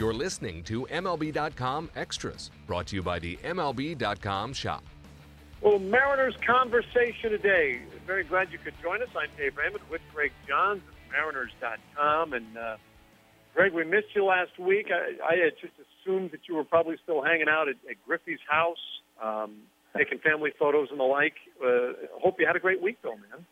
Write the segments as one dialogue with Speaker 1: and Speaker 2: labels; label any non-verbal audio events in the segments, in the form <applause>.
Speaker 1: You're listening to MLB.com Extras, brought to you by the MLB.com shop.
Speaker 2: Well, Mariners conversation today. Very glad you could join us. I'm Dave Raymond with Greg Johns of Mariners.com. And, uh, Greg, we missed you last week. I, I had just assumed that you were probably still hanging out at, at Griffey's house, um, taking family photos and the like. Uh, hope you had a great week, though, man.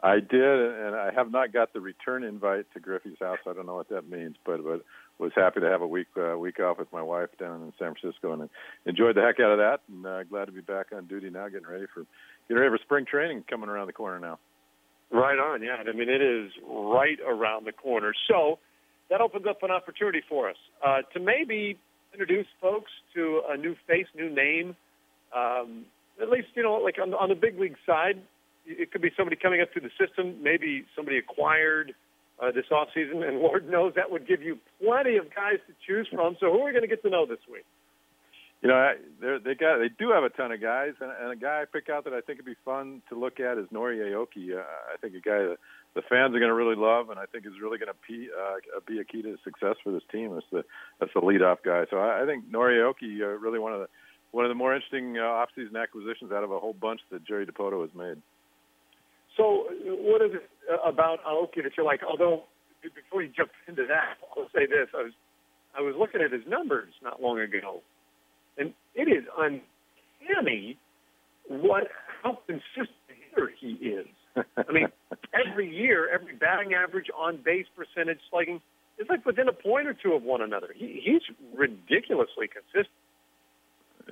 Speaker 3: I did, and I have not got the return invite to Griffey's house. I don't know what that means, but but was happy to have a week uh, week off with my wife down in San Francisco, and enjoyed the heck out of that. And uh, glad to be back on duty now, getting ready for getting ready for spring training coming around the corner now.
Speaker 2: Right on, yeah. I mean, it is right around the corner. So that opens up an opportunity for us uh, to maybe introduce folks to a new face, new name. Um, at least, you know, like on, on the big league side, it could be somebody coming up through the system, maybe somebody acquired uh, this offseason, and <laughs> Lord knows that would give you plenty of guys to choose from. So who are we going to get to know this week?
Speaker 3: You know, they got they do have a ton of guys, and, and a guy I pick out that I think would be fun to look at is Nori Aoki. Uh, I think a guy that the fans are going to really love, and I think is really going to be, uh, be a key to success for this team. That's the that's the leadoff guy. So I, I think Nori Aoki uh, really one of the one of the more interesting uh, offseason acquisitions out of a whole bunch that Jerry Dipoto has made.
Speaker 2: So, what is it about Aoki that you're like? Although, before you jump into that, I'll say this: I was I was looking at his numbers not long ago, and it is uncanny what how consistent hitter he is. I mean, <laughs> every year, every batting average, on base percentage, slugging is like within a point or two of one another. He, he's ridiculously consistent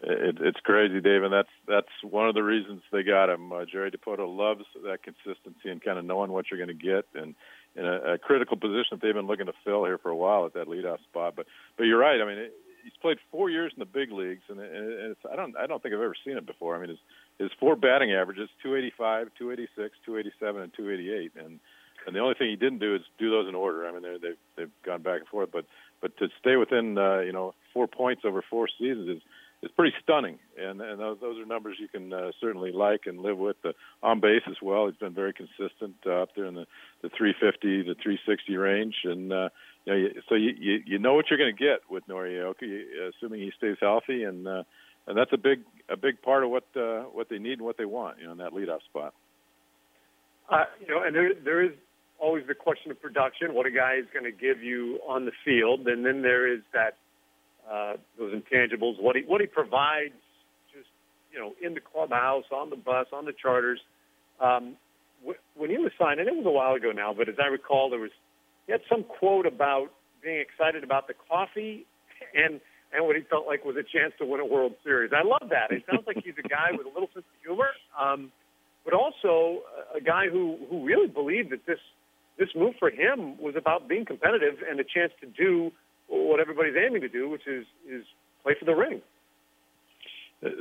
Speaker 3: it, it's crazy, Dave, and that's that's one of the reasons they got him. Uh, Jerry Dipoto loves that consistency and kind of knowing what you're going to get, and in a, a critical position that they've been looking to fill here for a while at that leadoff spot. But but you're right. I mean, it, he's played four years in the big leagues, and, and it's I don't I don't think I've ever seen it before. I mean, his his four batting averages: 285, 286, 287, and 288, and and the only thing he didn't do is do those in order. I mean, they've they've gone back and forth, but but to stay within uh, you know four points over four seasons is is pretty stunning, and and those, those are numbers you can uh, certainly like and live with. The on base as well, he's been very consistent uh, up there in the the 350 to 360 range, and uh, you know, so you, you you know what you're going to get with Nori Aoki, assuming he stays healthy, and uh, and that's a big a big part of what uh, what they need and what they want, you know, in that leadoff spot.
Speaker 2: Uh, you know, and there there is always the question of production, what a guy is going to give you on the field, and then there is that uh, those intangibles, what he what he provides, just you know, in the clubhouse, on the bus, on the charters. Um, wh- when he was signed, and it was a while ago now, but as I recall, there was he had some quote about being excited about the coffee and and what he felt like was a chance to win a World Series. I love that. It sounds like he's a guy with a little sense of humor, um, but also a guy who who really believed that this this move for him was about being competitive and a chance to do what everybody's aiming to do, which is is play for the ring.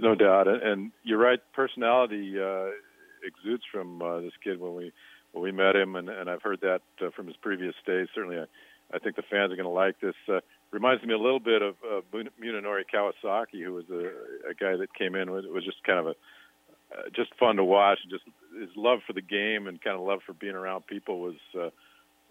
Speaker 3: No doubt, and you're right. Personality uh, exudes from uh, this kid when we when we met him, and, and I've heard that uh, from his previous days. Certainly, I, I think the fans are going to like this. Uh, reminds me a little bit of uh, Munenori Kawasaki, who was a, a guy that came in was, was just kind of a uh, just fun to watch. Just his love for the game and kind of love for being around people was uh,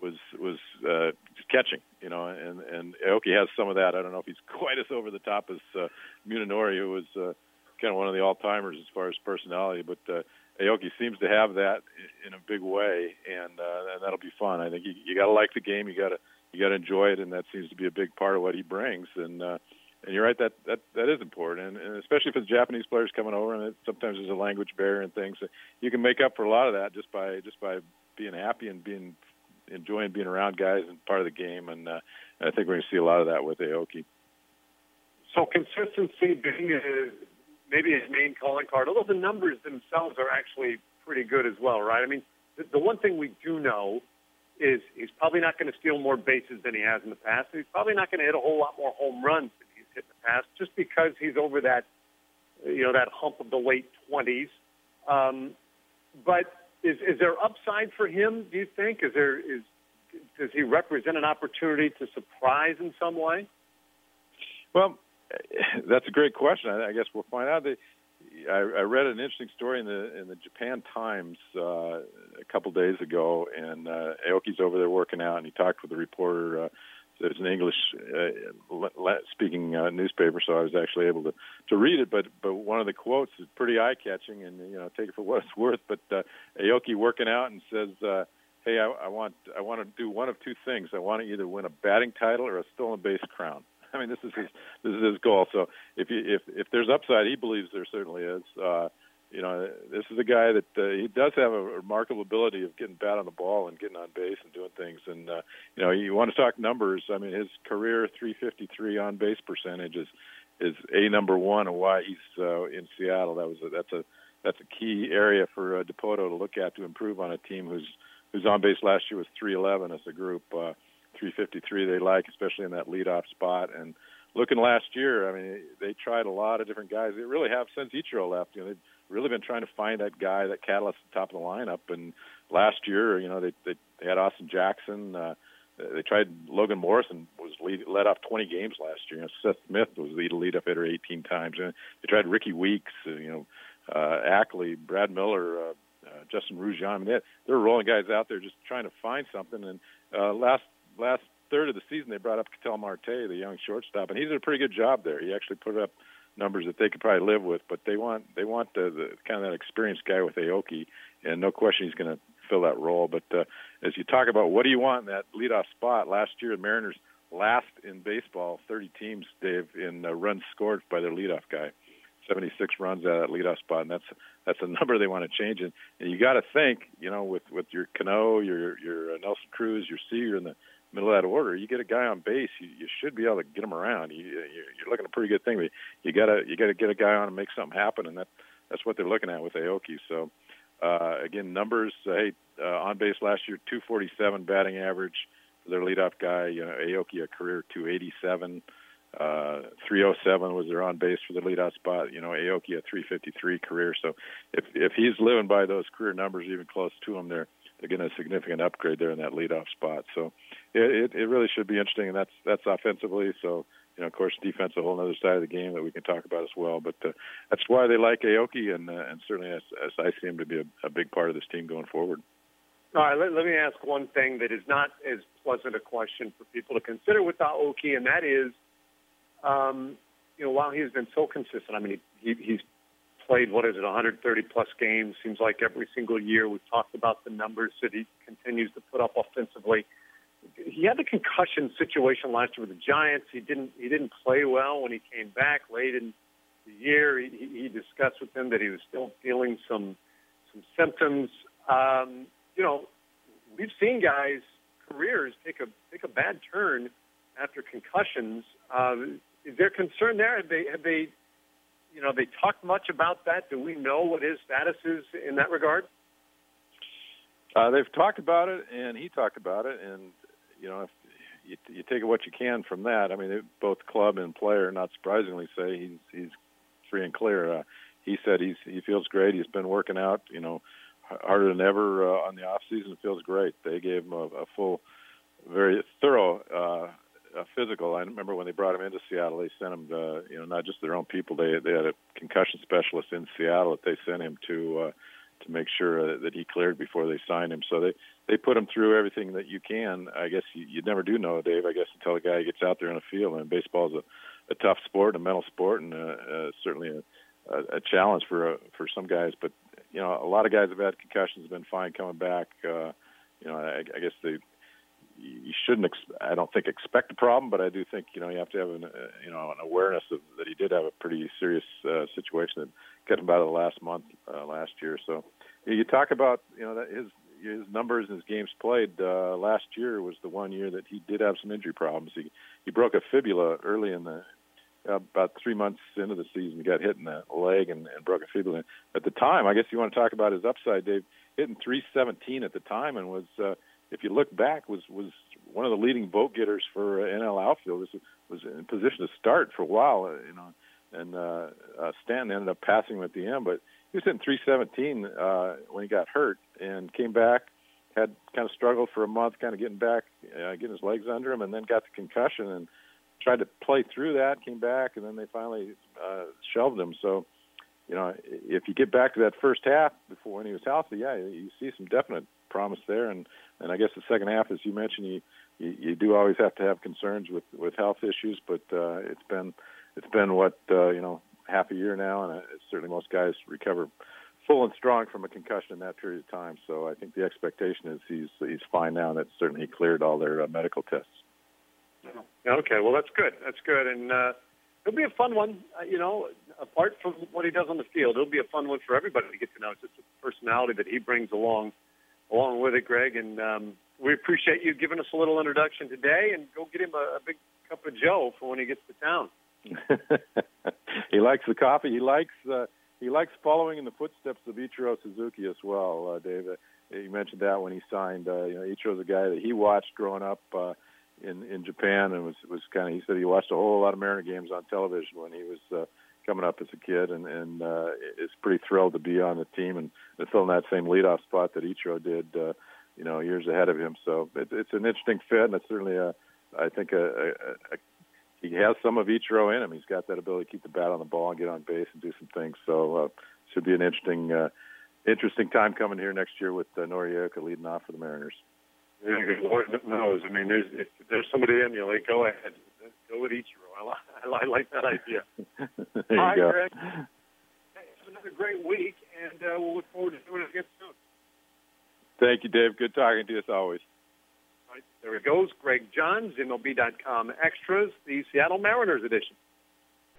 Speaker 3: was was uh, catching, you know, and and Aoki has some of that. I don't know if he's <laughs> quite as over the top as uh, Munenori, who was uh, kind of one of the all timers as far as personality, but uh, Aoki seems to have that in a big way, and uh, and that'll be fun. I think you, you got to like the game, you got to you got to enjoy it, and that seems to be a big part of what he brings. And uh, and you're right that that that is important, and, and especially for the Japanese players coming over, and it, sometimes there's a language barrier and things. So you can make up for a lot of that just by just by being happy and being enjoying being around guys and part of the game, and, uh, I think we're going to see a lot of that with Aoki.
Speaker 2: So consistency being his, maybe his main calling card, although the numbers themselves are actually pretty good as well, right? I mean, the, the one thing we do know is he's probably not going to steal more bases than he has in the past. He's probably not going to hit a whole lot more home runs than he's hit in the past, just because he's over that, you know, that hump of the late twenties. Um, but is is there upside for him? Do you think? Is there is does he represent an opportunity to surprise in some way?
Speaker 3: Well, <laughs> that's a great question. I, guess we'll find out. I, I read an interesting story in the in the Japan Times uh, a couple days ago, and uh, Aoki's over there working out, and he talked with the reporter uh, there's an English uh, speaking uh, newspaper, so I was actually able to to read it. But but one of the quotes is pretty eye catching, and you know take it for what it's <laughs> worth. But uh, Aoki working out and says, uh, "Hey, I, I want I want to do one of two things. I want to either win a batting title or a stolen base crown." <laughs> I mean, this is his this is his goal. So if you, if if there's upside, he believes there certainly is. Uh, you know, this is a guy that uh, he does have a remarkable ability of getting bat on the ball and getting on base and doing things. And uh, you know, you want to talk numbers. I mean, his career 353 on base percentage is is a number one, and why he's uh, in Seattle. That was a, that's a that's a key area for uh, Dipoto to look at to improve on a team whose whose on base last year was 311 as a group. Uh, 353 they like, especially in that leadoff spot. And looking last year, I mean, they tried a lot of different guys. They really have since Ichiro left. You know, really been trying to find that guy, that catalyst at the top of the lineup. And last year, you know, they they, they had Austin Jackson. Uh, they tried Logan Morrison was lead, led off 20 games last year. You know, Seth Smith was lead lead up hitter 18 times. And they tried Rickie Weeks. Uh, you know, uh, Ackley, Brad Miller. Uh, uh, Justin Ruggiano. I mean, they, they were rolling guys out there just trying to find something. And uh, last last third of the season, they brought up Ketel Marte, the young shortstop, and he did a pretty good job there. He actually put up numbers that they could probably live with, but they want they want the, the kind of that experienced guy with Aoki, and no question he's going to fill that role. But uh, as you talk about what do you want in that leadoff spot, last year the Mariners last in baseball, 30 teams, Dave, in uh, runs scored by their leadoff guy. 76 runs out of that leadoff spot, and that's that's a <laughs> number they want to change. And, and you got to think, you know, with with your Cano, your your uh, Nelson Cruz, your Seager, and the middle of that order, you get a guy on base, you, you should be able to get him around. You, you're looking at a pretty good thing, but you gotta you gotta get a guy on and make something happen, and that that's what they're looking at with Aoki. So uh, again, numbers. Uh, hey, uh, on base last year, 247 batting average their leadoff guy. You know, Aoki a career 287. Uh, 307 was their on base for the leadoff spot. You know, Aoki a 353 career. So if if he's living by those career numbers, even close to him, there again a significant upgrade there in that leadoff spot. So it, it really should be interesting, and that's that's offensively. So you know, of course, defense a whole other side of the game that we can talk about as well. But uh, that's why they like Aoki, and uh, and certainly as, as I see him to be a, a big part of this team going forward.
Speaker 2: All right, let, let me ask one thing that is not as pleasant a question for people to consider with Aoki, and that is, um, you know, while he has been so consistent, I mean, he, he, he's played what is it 130 plus games. Seems like every single year we've talked about the numbers that he continues to put up offensively. He had the concussion situation last year with the Giants. He didn't he didn't play well when he came back late in the year. He, he discussed with them that he was still feeling some some symptoms. Um you know we've seen guys careers take a take a bad turn after concussions. Uh is there concern there? Have they have they you know, they talked much about that. Do we know what his status is in that regard?
Speaker 3: Uh, they've talked about it, and he talked about it, and you know, if you, you take what you can from that. I mean, it, both club and player, not surprisingly, say he's he's free and clear. Uh, he said he's he feels great. He's been working out, you know, harder than ever uh, on the off season. Feels great. They gave him a, a full, very thorough uh, physical. I remember when they brought him into Seattle, they sent him to, you know, not just their own people. They they had a concussion specialist in Seattle that they sent him to uh, to make sure uh, that he cleared before they signed him. So they they put him through everything that you can. I guess you, you never do know, Dave. I guess until a guy gets out there in the field. And baseball is a, a tough sport, a mental sport, and uh, uh, certainly a, a, a challenge for uh, for some guys. But you know, a lot of guys have had concussions, been fine coming back. Uh, you know, I, I guess they you shouldn't. Ex- I don't think expect a problem, but I do think you know you have to have an uh, you know an awareness of that he did have a pretty serious uh, situation that kept him out of the last month uh, last year. So you talk about you know that his his numbers and his games played uh, last year was the one year that he did have some injury problems. He he broke a fibula early in the uh, about three months into the season. He got hit in the leg and, and broke a fibula. At the time, I guess you want to talk about his upside, Dave. Hitting 317 at the time and was uh, if you look back, was was one of the leading vote getters for uh, NL outfield. Was was in position to start for a while, uh, you know, and uh, uh, Stanton ended up passing him at the end. But he was hitting 317 uh, when he got hurt and came back. Had kind of struggled for a month, kind of getting back, uh, getting his legs under him, and then got the concussion and tried to play through that. Came back, and then they finally uh, shelved him. So you know, if you get back to that first half before when he was healthy, yeah, you see some definite promise there. And and I guess the second half, as you mentioned, you you, you do always have to have concerns with with health issues, but uh, it's been it's been what uh, you know half a year now, and uh, certainly most guys recover full and strong from a concussion in that period of time. So I think the expectation is he's he's fine now, and that certainly he cleared all their uh, medical tests.
Speaker 2: Okay, well that's good. That's good, and uh, it'll be a fun one. Uh, you know, apart from what he does on the field, it'll be a fun one for everybody to get to know. Just the personality that he brings along along with it, Greg. And um, we appreciate you giving us a little introduction today. And go get him a, a big cup of Joe for when he gets to town. <laughs>
Speaker 3: he likes the coffee. He likes uh, he likes following in the footsteps of Ichiro Suzuki as well, uh, Dave. Uh, you mentioned that when he signed. Uh, you know, Ichiro's a guy that he watched growing up uh, in in Japan, and was was kind of. He said he watched a whole lot of Mariner games on television when he was uh, coming up as a kid, and and uh, is pretty thrilled to be on the team and, and fill in that same leadoff spot that Ichiro did. Uh, you know, years ahead of him. So it, it's an interesting fit, and it's certainly a, I think a, a, a he has some of Ichiro in him. He's got that ability to keep the bat on the ball and get on base and do some things. So uh, should be an interesting, uh, interesting time coming here next year with uh, Nori Aoki leading off for the Mariners.
Speaker 2: Yeah, Lord knows. I mean, there's if there's somebody to emulate, go ahead, go with Ichiro. I, li- <laughs> I like that idea. <laughs>
Speaker 3: there you
Speaker 2: Hi,
Speaker 3: go.
Speaker 2: Greg. Have another great week, and uh, we'll look forward to doing it again soon.
Speaker 3: Thank you, Dave. Good talking to you as always.
Speaker 2: All right, there it goes. Greg Johns, MLB.com Extras, the Seattle Mariners edition.